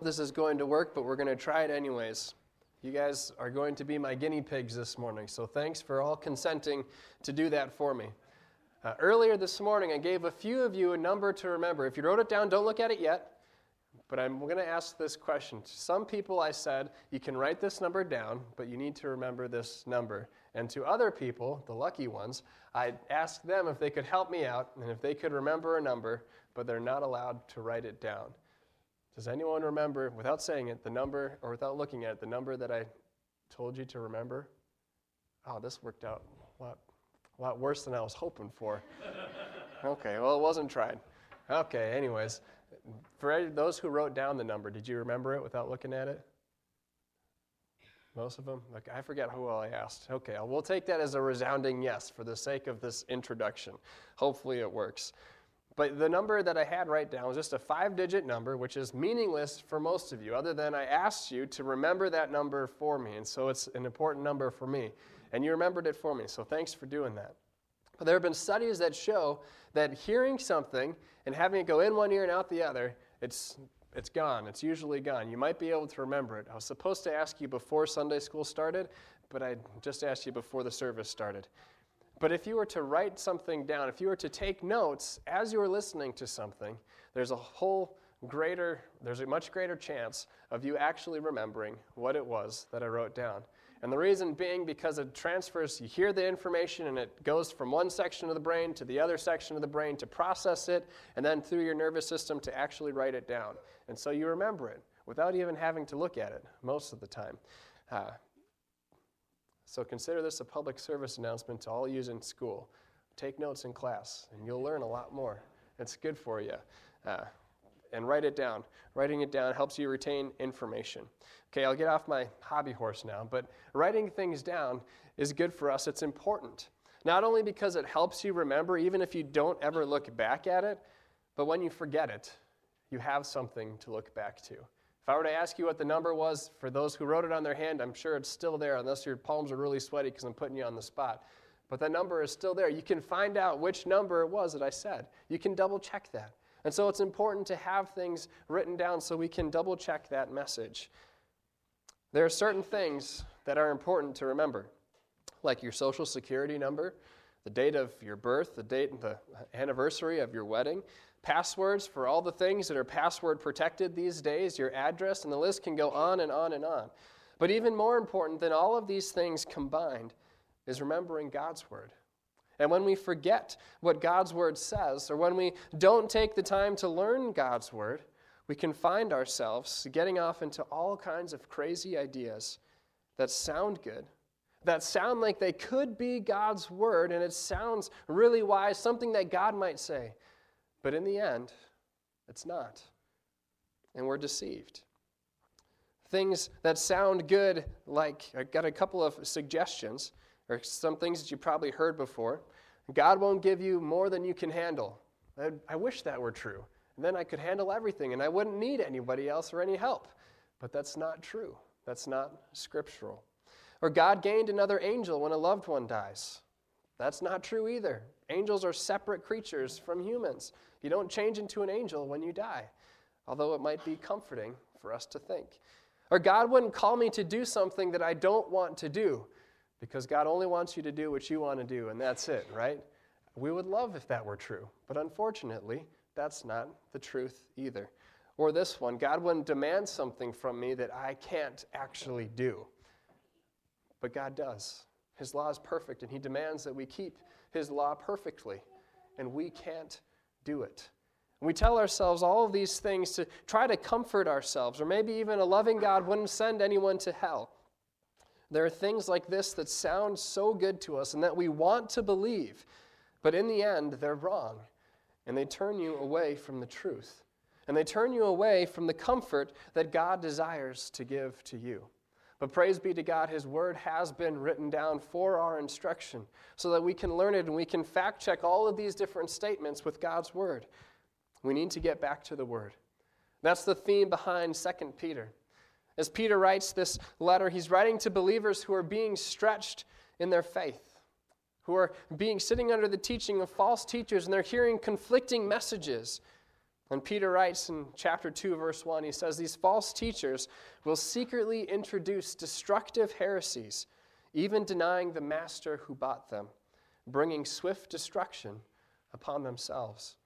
this is going to work, but we're going to try it anyways. You guys are going to be my guinea pigs this morning, so thanks for all consenting to do that for me. Uh, earlier this morning, I gave a few of you a number to remember. If you wrote it down, don't look at it yet, but I'm going to ask this question. To some people, I said, you can write this number down, but you need to remember this number. And to other people, the lucky ones, I asked them if they could help me out and if they could remember a number, but they're not allowed to write it down. Does anyone remember, without saying it, the number, or without looking at it, the number that I told you to remember? Oh, this worked out a lot, a lot worse than I was hoping for. okay, well, it wasn't tried. Okay, anyways, for those who wrote down the number, did you remember it without looking at it? Most of them? I forget who all I asked. Okay, we'll take that as a resounding yes for the sake of this introduction. Hopefully it works. But the number that I had write down was just a five digit number, which is meaningless for most of you, other than I asked you to remember that number for me. And so it's an important number for me. And you remembered it for me. So thanks for doing that. But there have been studies that show that hearing something and having it go in one ear and out the other, it's, it's gone. It's usually gone. You might be able to remember it. I was supposed to ask you before Sunday school started, but I just asked you before the service started. But if you were to write something down, if you were to take notes as you were listening to something, there's a whole greater, there's a much greater chance of you actually remembering what it was that I wrote down. And the reason being because it transfers, you hear the information and it goes from one section of the brain to the other section of the brain to process it, and then through your nervous system to actually write it down. And so you remember it without even having to look at it most of the time. Uh, so consider this a public service announcement to all use in school. Take notes in class, and you'll learn a lot more. It's good for you. Uh, and write it down. Writing it down helps you retain information. Okay, I'll get off my hobby horse now, but writing things down is good for us. It's important. Not only because it helps you remember, even if you don't ever look back at it, but when you forget it, you have something to look back to. If I were to ask you what the number was for those who wrote it on their hand, I'm sure it's still there, unless your palms are really sweaty because I'm putting you on the spot. But that number is still there. You can find out which number it was that I said. You can double check that. And so it's important to have things written down so we can double check that message. There are certain things that are important to remember, like your social security number, the date of your birth, the date and the anniversary of your wedding, passwords for all the things that are password protected these days, your address, and the list can go on and on and on. But even more important than all of these things combined is remembering God's word. And when we forget what God's word says, or when we don't take the time to learn God's word, we can find ourselves getting off into all kinds of crazy ideas that sound good, that sound like they could be God's word, and it sounds really wise, something that God might say. But in the end, it's not. And we're deceived. Things that sound good, like I've got a couple of suggestions, or some things that you probably heard before. God won't give you more than you can handle. I, I wish that were true. And then I could handle everything and I wouldn't need anybody else or any help. But that's not true. That's not scriptural. Or God gained another angel when a loved one dies. That's not true either. Angels are separate creatures from humans. You don't change into an angel when you die, although it might be comforting for us to think. Or God wouldn't call me to do something that I don't want to do because God only wants you to do what you want to do, and that's it, right? We would love if that were true, but unfortunately, that's not the truth either. Or this one God wouldn't demand something from me that I can't actually do, but God does. His law is perfect, and He demands that we keep His law perfectly, and we can't do it. we tell ourselves all of these things to try to comfort ourselves, or maybe even a loving God wouldn't send anyone to hell. There are things like this that sound so good to us and that we want to believe, but in the end, they're wrong, and they turn you away from the truth. And they turn you away from the comfort that God desires to give to you. But praise be to God, His Word has been written down for our instruction so that we can learn it and we can fact check all of these different statements with God's Word. We need to get back to the Word. That's the theme behind 2 Peter. As Peter writes this letter, he's writing to believers who are being stretched in their faith, who are being sitting under the teaching of false teachers, and they're hearing conflicting messages. And Peter writes in chapter 2, verse 1, he says, These false teachers will secretly introduce destructive heresies, even denying the master who bought them, bringing swift destruction upon themselves.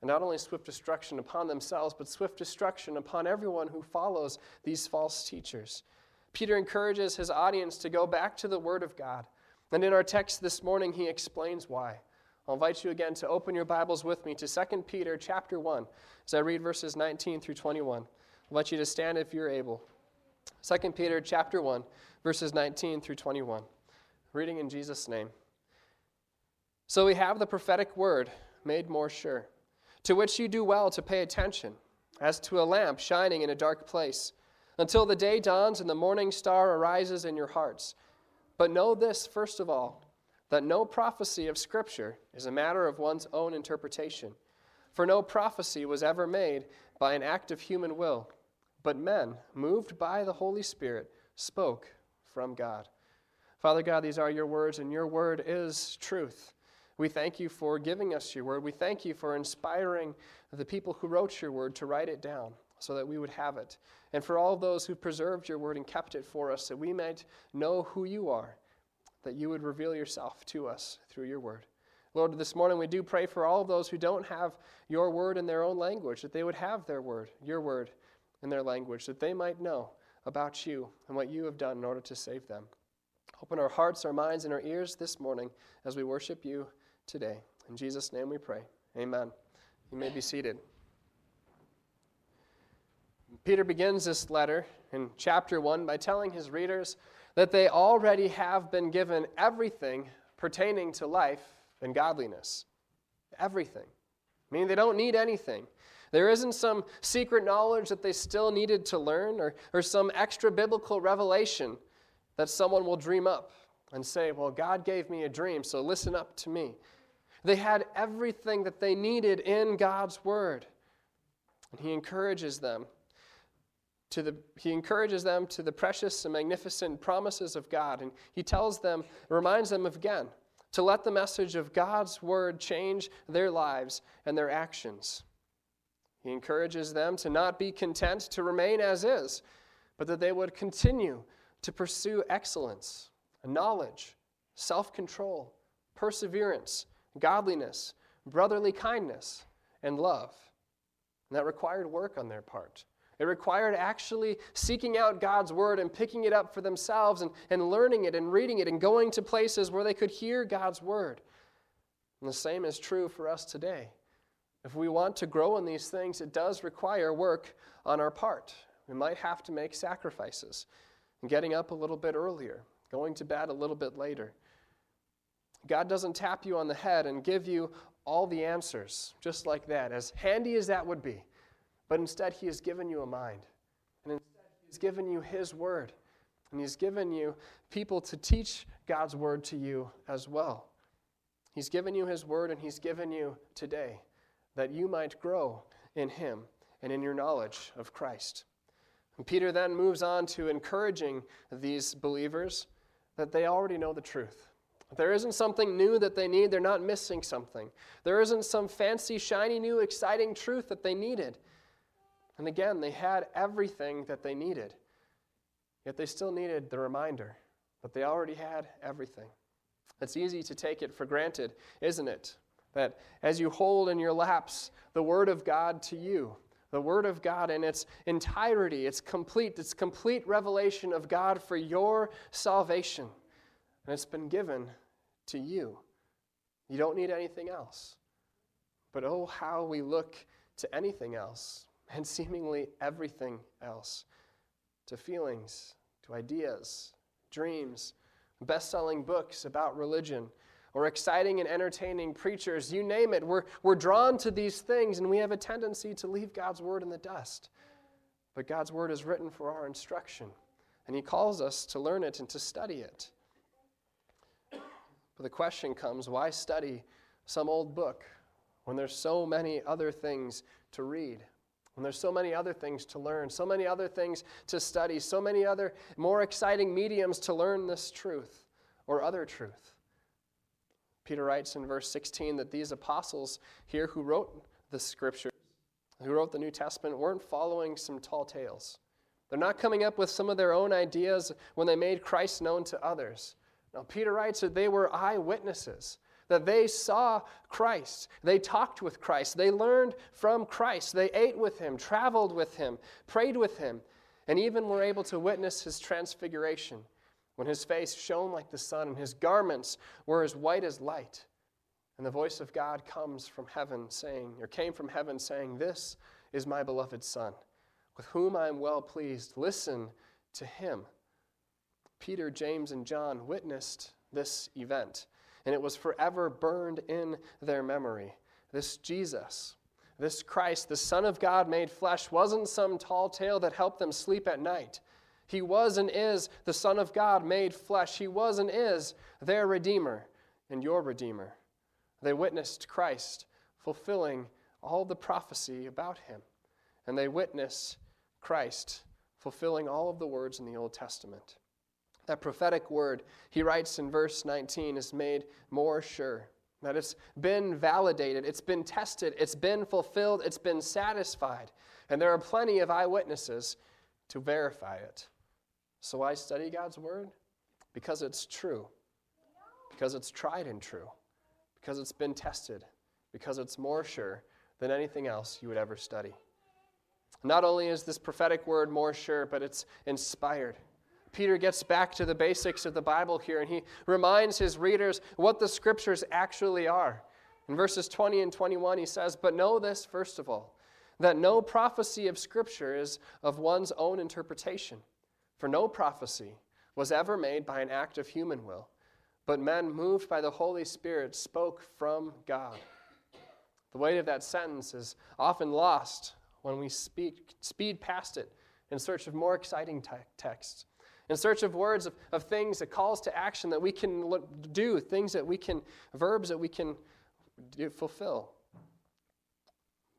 And not only swift destruction upon themselves, but swift destruction upon everyone who follows these false teachers. Peter encourages his audience to go back to the Word of God. And in our text this morning, he explains why. I'll invite you again to open your Bibles with me to 2 Peter chapter 1 as I read verses 19 through 21. I'll invite you to stand if you're able. 2 Peter chapter 1 verses 19 through 21. Reading in Jesus' name. So we have the prophetic word made more sure, to which you do well to pay attention, as to a lamp shining in a dark place, until the day dawns and the morning star arises in your hearts. But know this, first of all that no prophecy of Scripture is a matter of one's own interpretation. For no prophecy was ever made by an act of human will, but men, moved by the Holy Spirit, spoke from God. Father God, these are your words, and your word is truth. We thank you for giving us your word. We thank you for inspiring the people who wrote your word to write it down so that we would have it. And for all those who preserved your word and kept it for us, that we might know who you are that you would reveal yourself to us through your word. Lord, this morning we do pray for all those who don't have your word in their own language, that they would have their word, your word, in their language, that they might know about you and what you have done in order to save them. Open our hearts, our minds, and our ears this morning as we worship you today. In Jesus' name we pray. Amen. You may be seated. Peter begins this letter in chapter 1 by telling his readers that they already have been given everything pertaining to life and godliness. Everything. Meaning they don't need anything. There isn't some secret knowledge that they still needed to learn or, or some extra biblical revelation that someone will dream up and say, Well, God gave me a dream, so listen up to me. They had everything that they needed in God's Word. And He encourages them to the, he encourages them to the precious and magnificent promises of God. And he tells them, reminds them again, to let the message of God's word change their lives and their actions. He encourages them to not be content to remain as is, but that they would continue to pursue excellence, knowledge, self control, perseverance, godliness, brotherly kindness, and love. And that required work on their part. It required actually seeking out God's word and picking it up for themselves and, and learning it and reading it and going to places where they could hear God's word. And the same is true for us today. If we want to grow in these things, it does require work on our part. We might have to make sacrifices, getting up a little bit earlier, going to bed a little bit later. God doesn't tap you on the head and give you all the answers just like that, as handy as that would be. But instead, He has given you a mind. And instead, He's given you His word. And He's given you people to teach God's word to you as well. He's given you His word, and He's given you today that you might grow in Him and in your knowledge of Christ. And Peter then moves on to encouraging these believers that they already know the truth. There isn't something new that they need, they're not missing something. There isn't some fancy, shiny, new, exciting truth that they needed. And again, they had everything that they needed. Yet they still needed the reminder, but they already had everything. It's easy to take it for granted, isn't it? That as you hold in your laps the Word of God to you, the Word of God in its entirety, its complete, its complete revelation of God for your salvation. And it's been given to you. You don't need anything else. But oh, how we look to anything else and seemingly everything else to feelings, to ideas, dreams, best selling books about religion, or exciting and entertaining preachers, you name it. We're, we're drawn to these things, and we have a tendency to leave God's word in the dust. But God's word is written for our instruction, and He calls us to learn it and to study it. But the question comes why study some old book when there's so many other things to read? And there's so many other things to learn, so many other things to study, so many other more exciting mediums to learn this truth or other truth. Peter writes in verse 16 that these apostles here who wrote the scriptures who wrote the New Testament weren't following some tall tales. They're not coming up with some of their own ideas when they made Christ known to others. Now, Peter writes that they were eyewitnesses, that they saw Christ. They talked with Christ. They learned from Christ. They ate with him, traveled with him, prayed with him, and even were able to witness his transfiguration when his face shone like the sun and his garments were as white as light. And the voice of God comes from heaven saying, or came from heaven saying, This is my beloved Son, with whom I am well pleased. Listen to him. Peter, James, and John witnessed this event, and it was forever burned in their memory. This Jesus, this Christ, the Son of God made flesh, wasn't some tall tale that helped them sleep at night. He was and is the Son of God made flesh. He was and is their Redeemer and your Redeemer. They witnessed Christ fulfilling all the prophecy about him. And they witness Christ fulfilling all of the words in the Old Testament. That prophetic word, he writes in verse 19, is made more sure. That it's been validated, it's been tested, it's been fulfilled, it's been satisfied. And there are plenty of eyewitnesses to verify it. So I study God's word because it's true, because it's tried and true because it's been tested, because it's more sure than anything else you would ever study. Not only is this prophetic word more sure, but it's inspired. Peter gets back to the basics of the Bible here and he reminds his readers what the scriptures actually are. In verses 20 and 21, he says, But know this, first of all, that no prophecy of Scripture is of one's own interpretation. For no prophecy was ever made by an act of human will but men moved by the Holy Spirit spoke from God. The weight of that sentence is often lost when we speak, speed past it in search of more exciting te- texts, in search of words of, of things, of calls to action that we can look, do, things that we can, verbs that we can do, fulfill.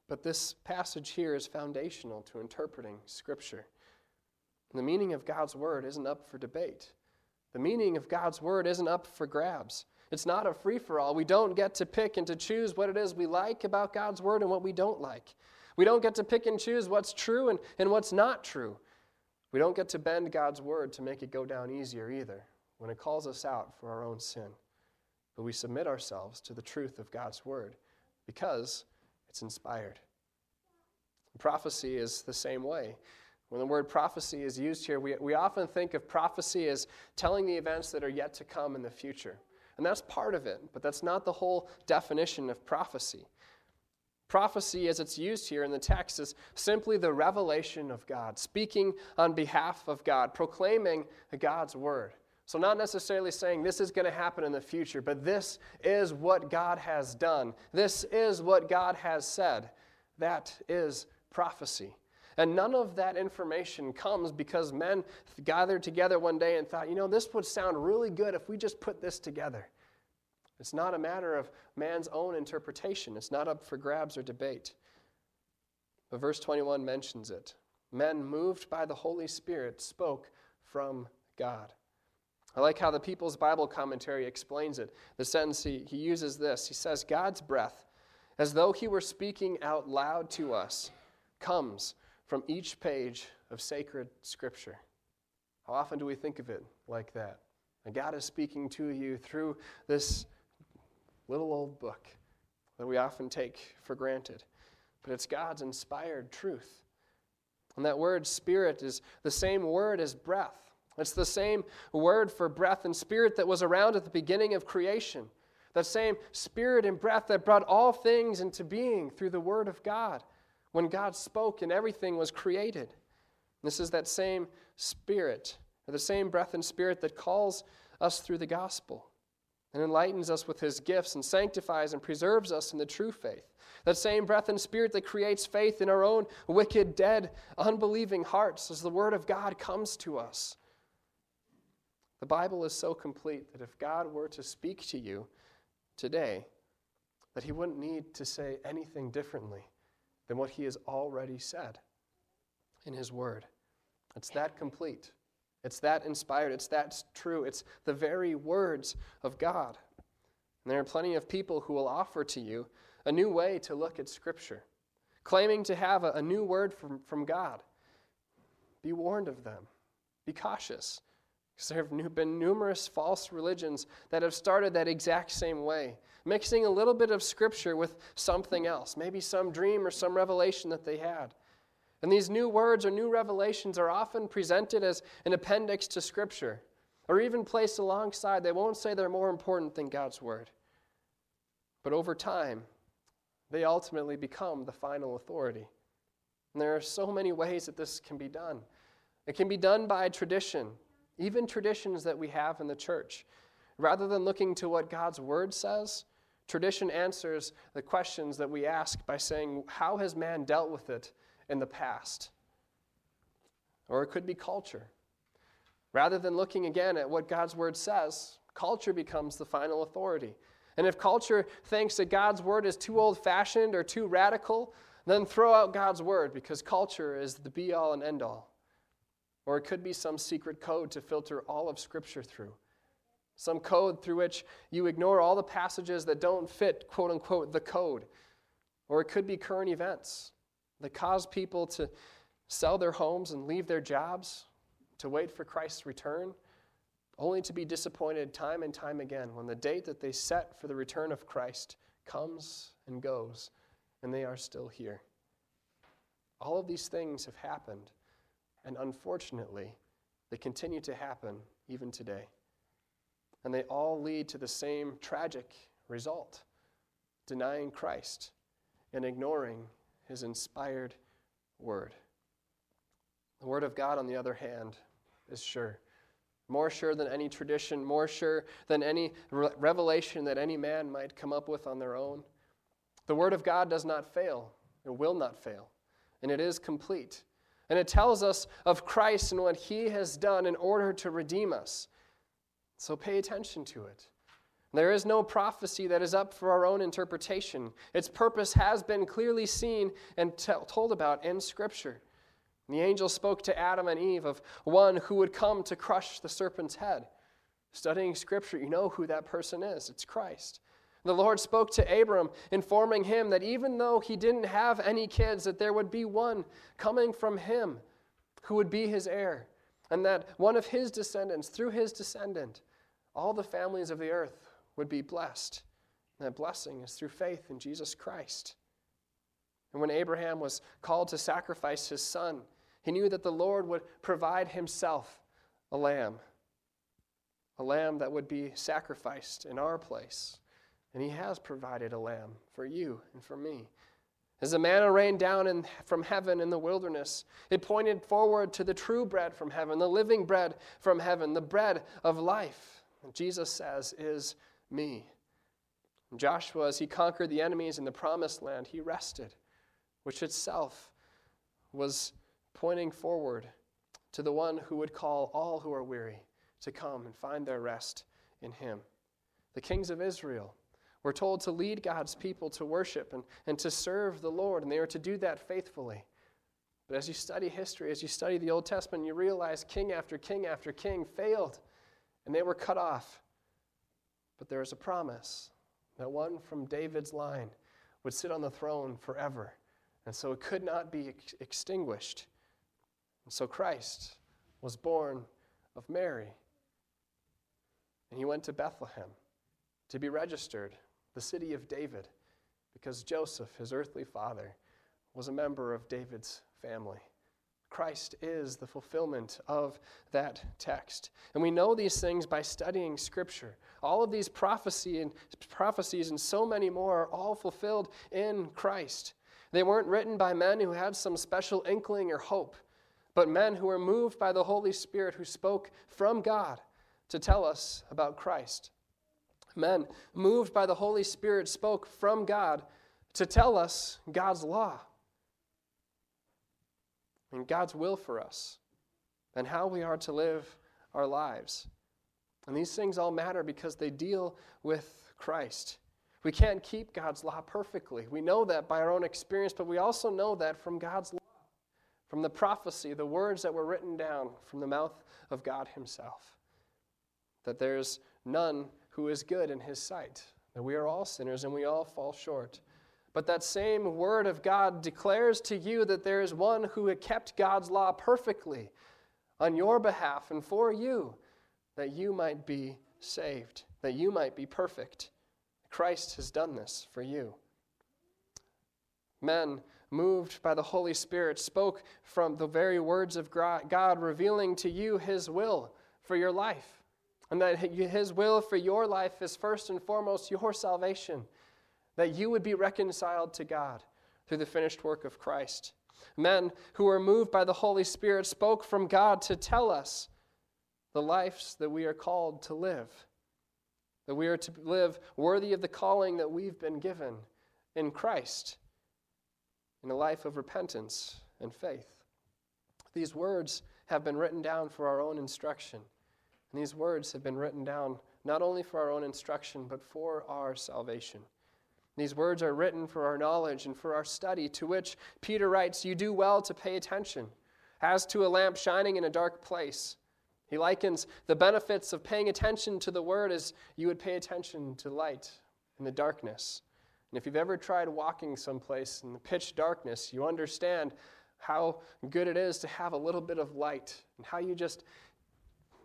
But this passage here is foundational to interpreting Scripture. And the meaning of God's Word isn't up for debate. The meaning of God's word isn't up for grabs. It's not a free for all. We don't get to pick and to choose what it is we like about God's word and what we don't like. We don't get to pick and choose what's true and, and what's not true. We don't get to bend God's word to make it go down easier either when it calls us out for our own sin. But we submit ourselves to the truth of God's word because it's inspired. Prophecy is the same way. When the word prophecy is used here, we, we often think of prophecy as telling the events that are yet to come in the future. And that's part of it, but that's not the whole definition of prophecy. Prophecy, as it's used here in the text, is simply the revelation of God, speaking on behalf of God, proclaiming God's word. So, not necessarily saying this is going to happen in the future, but this is what God has done. This is what God has said. That is prophecy. And none of that information comes because men gathered together one day and thought, you know, this would sound really good if we just put this together. It's not a matter of man's own interpretation, it's not up for grabs or debate. But verse 21 mentions it. Men moved by the Holy Spirit spoke from God. I like how the People's Bible commentary explains it. The sentence he, he uses this He says, God's breath, as though he were speaking out loud to us, comes from each page of sacred scripture. How often do we think of it like that? And God is speaking to you through this little old book that we often take for granted. But it's God's inspired truth. And that word spirit is the same word as breath. It's the same word for breath and spirit that was around at the beginning of creation. That same spirit and breath that brought all things into being through the word of God when God spoke and everything was created. This is that same spirit, or the same breath and spirit that calls us through the gospel and enlightens us with his gifts and sanctifies and preserves us in the true faith. That same breath and spirit that creates faith in our own wicked, dead, unbelieving hearts as the word of God comes to us. The Bible is so complete that if God were to speak to you today, that he wouldn't need to say anything differently than what he has already said in his word. It's that complete. It's that inspired. It's that true. It's the very words of God. And there are plenty of people who will offer to you a new way to look at Scripture, claiming to have a, a new word from, from God. Be warned of them. Be cautious. Because there have been numerous false religions that have started that exact same way, mixing a little bit of scripture with something else, maybe some dream or some revelation that they had. And these new words or new revelations are often presented as an appendix to scripture or even placed alongside. They won't say they're more important than God's word. But over time, they ultimately become the final authority. And there are so many ways that this can be done. It can be done by tradition, even traditions that we have in the church. Rather than looking to what God's word says, tradition answers the questions that we ask by saying, How has man dealt with it in the past? Or it could be culture. Rather than looking again at what God's word says, culture becomes the final authority. And if culture thinks that God's word is too old fashioned or too radical, then throw out God's word because culture is the be all and end all. Or it could be some secret code to filter all of Scripture through. Some code through which you ignore all the passages that don't fit, quote unquote, the code. Or it could be current events that cause people to sell their homes and leave their jobs to wait for Christ's return only to be disappointed time and time again when the date that they set for the return of Christ comes and goes, and they are still here. All of these things have happened, and unfortunately, they continue to happen even today. And they all lead to the same tragic result denying Christ and ignoring his inspired word. The word of God, on the other hand, is sure more sure than any tradition, more sure than any re- revelation that any man might come up with on their own. The Word of God does not fail, it will not fail, and it is complete. And it tells us of Christ and what He has done in order to redeem us. So pay attention to it. There is no prophecy that is up for our own interpretation. Its purpose has been clearly seen and t- told about in Scripture. The angel spoke to Adam and Eve of one who would come to crush the serpent's head. Studying scripture, you know who that person is it's Christ. The Lord spoke to Abram, informing him that even though he didn't have any kids, that there would be one coming from him who would be his heir, and that one of his descendants, through his descendant, all the families of the earth would be blessed. And that blessing is through faith in Jesus Christ. And when Abraham was called to sacrifice his son, he knew that the Lord would provide himself a lamb, a lamb that would be sacrificed in our place. And he has provided a lamb for you and for me. As the manna rained down in, from heaven in the wilderness, it pointed forward to the true bread from heaven, the living bread from heaven, the bread of life. And Jesus says, is me. Joshua, as he conquered the enemies in the promised land, he rested, which itself was pointing forward to the one who would call all who are weary to come and find their rest in him. The kings of Israel were told to lead God's people to worship and, and to serve the Lord, and they were to do that faithfully. But as you study history, as you study the Old Testament, you realize king after king after king failed, and they were cut off. But there is a promise that one from David's line would sit on the throne forever, and so it could not be ex- extinguished. And so Christ was born of Mary. And he went to Bethlehem to be registered, the city of David, because Joseph, his earthly father, was a member of David's family. Christ is the fulfillment of that text. And we know these things by studying Scripture. All of these prophecy and prophecies and so many more are all fulfilled in Christ. They weren't written by men who had some special inkling or hope but men who were moved by the Holy Spirit who spoke from God to tell us about Christ. Men moved by the Holy Spirit spoke from God to tell us God's law and God's will for us and how we are to live our lives. And these things all matter because they deal with Christ. We can't keep God's law perfectly. We know that by our own experience, but we also know that from God's law from the prophecy, the words that were written down from the mouth of God Himself. That there's none who is good in His sight, that we are all sinners and we all fall short But that same word of God declares to you that there is one who kept God's law perfectly on your behalf and for you, that you might be saved, that you might be perfect. Christ has done this for you. Men, moved by the Holy Spirit, spoke from the very words of God, revealing to you his will for your life. And that his will for your life is first and foremost your salvation, that you would be reconciled to God through the finished work of Christ. Men who were moved by the Holy Spirit spoke from God to tell us the lives that we are called to live, that we are to live worthy of the calling that we've been given in Christ, in a life of repentance and faith. These words have been written down for our own instruction. And these words have been written down not only for our own instruction, but for our salvation. These words are written for our knowledge and for our study, to which Peter writes, You do well to pay attention, as to a lamp shining in a dark place. He likens the benefits of paying attention to the word as you would pay attention to light in the darkness. And if you've ever tried walking someplace in the pitch darkness, you understand how good it is to have a little bit of light and how you just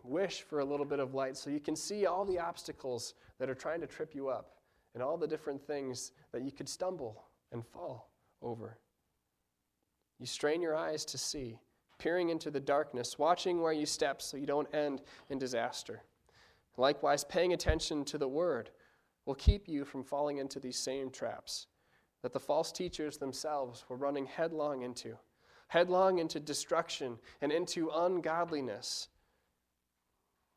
wish for a little bit of light so you can see all the obstacles that are trying to trip you up and all the different things that you could stumble and fall over. You strain your eyes to see, peering into the darkness, watching where you step so you don't end in disaster. Likewise, paying attention to the word will keep you from falling into these same traps that the false teachers themselves were running headlong into headlong into destruction and into ungodliness.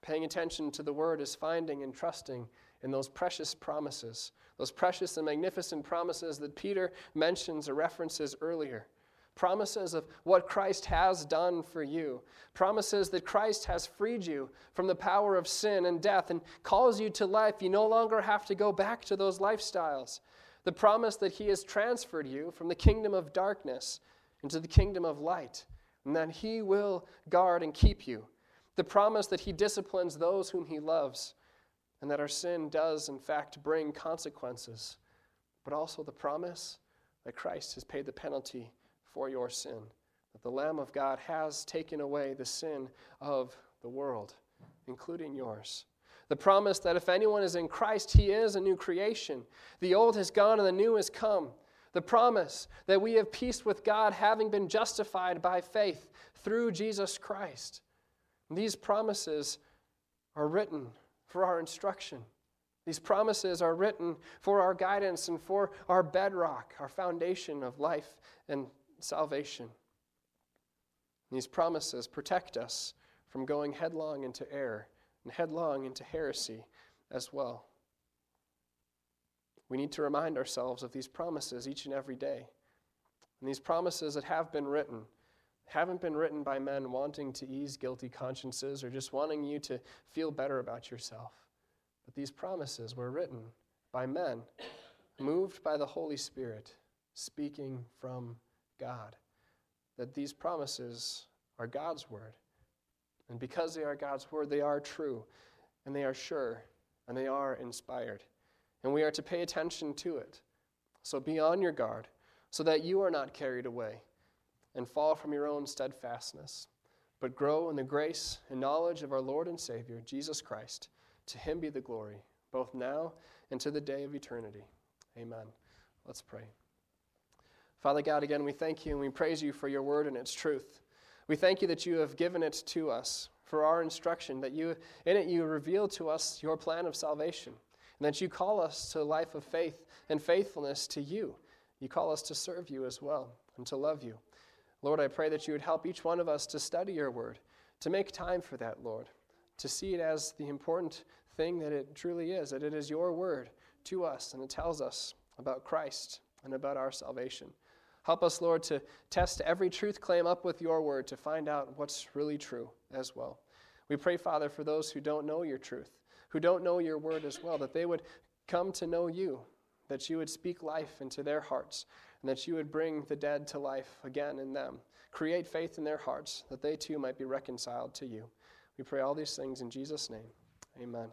Paying attention to the word is finding and trusting in those precious promises, those precious and magnificent promises that Peter mentions or references earlier. Promises of what Christ has done for you. Promises that Christ has freed you from the power of sin and death and calls you to life. You no longer have to go back to those lifestyles. The promise that He has transferred you from the kingdom of darkness into the kingdom of light, and that He will guard and keep you. The promise that He disciplines those whom He loves and that our sin does, in fact, bring consequences, but also the promise that Christ has paid the penalty for your sin, that the Lamb of God has taken away the sin of the world, including yours. The promise that if anyone is in Christ, he is a new creation. The old has gone and the new has come. The promise that we have peace with God, having been justified by faith through Jesus Christ. these promises are written for our instruction. These promises are written for our guidance and for our bedrock, our foundation of life and salvation. These promises protect us from going headlong into error and headlong into heresy as well. We need to remind ourselves of these promises each and every day. And these promises that have been written haven't been written by men wanting to ease guilty consciences or just wanting you to feel better about yourself. But these promises were written by men moved by the Holy Spirit, speaking from God. That these promises are God's word. And because they are God's word, they are true, and they are sure, and they are inspired. And we are to pay attention to it. So be on your guard, so that you are not carried away and fall from your own steadfastness, but grow in the grace and knowledge of our Lord and Savior, Jesus Christ. To him be the glory, both now and to the day of eternity. Amen. Let's pray. Father God, again, we thank you and we praise you for your word and its truth. We thank you that you have given it to us for our instruction, that you in it you reveal to us your plan of salvation, and that you call us to a life of faith and faithfulness to you. You call us to serve you as well and to love you. Lord, I pray that you would help each one of us to study your word, to make time for that, Lord, to see it as the important thing that it truly is, that it is your word to us and it tells us about Christ and about our salvation. Help us, Lord, to test every truth claim up with your word to find out what's really true as well. We pray, Father, for those who don't know your truth, who don't know your word as well, that they would come to know you, that you would speak life into their hearts, and that you would bring the dead to life again in them. Create faith in their hearts that they too might be reconciled to you. We pray all these things in Jesus' name. Amen.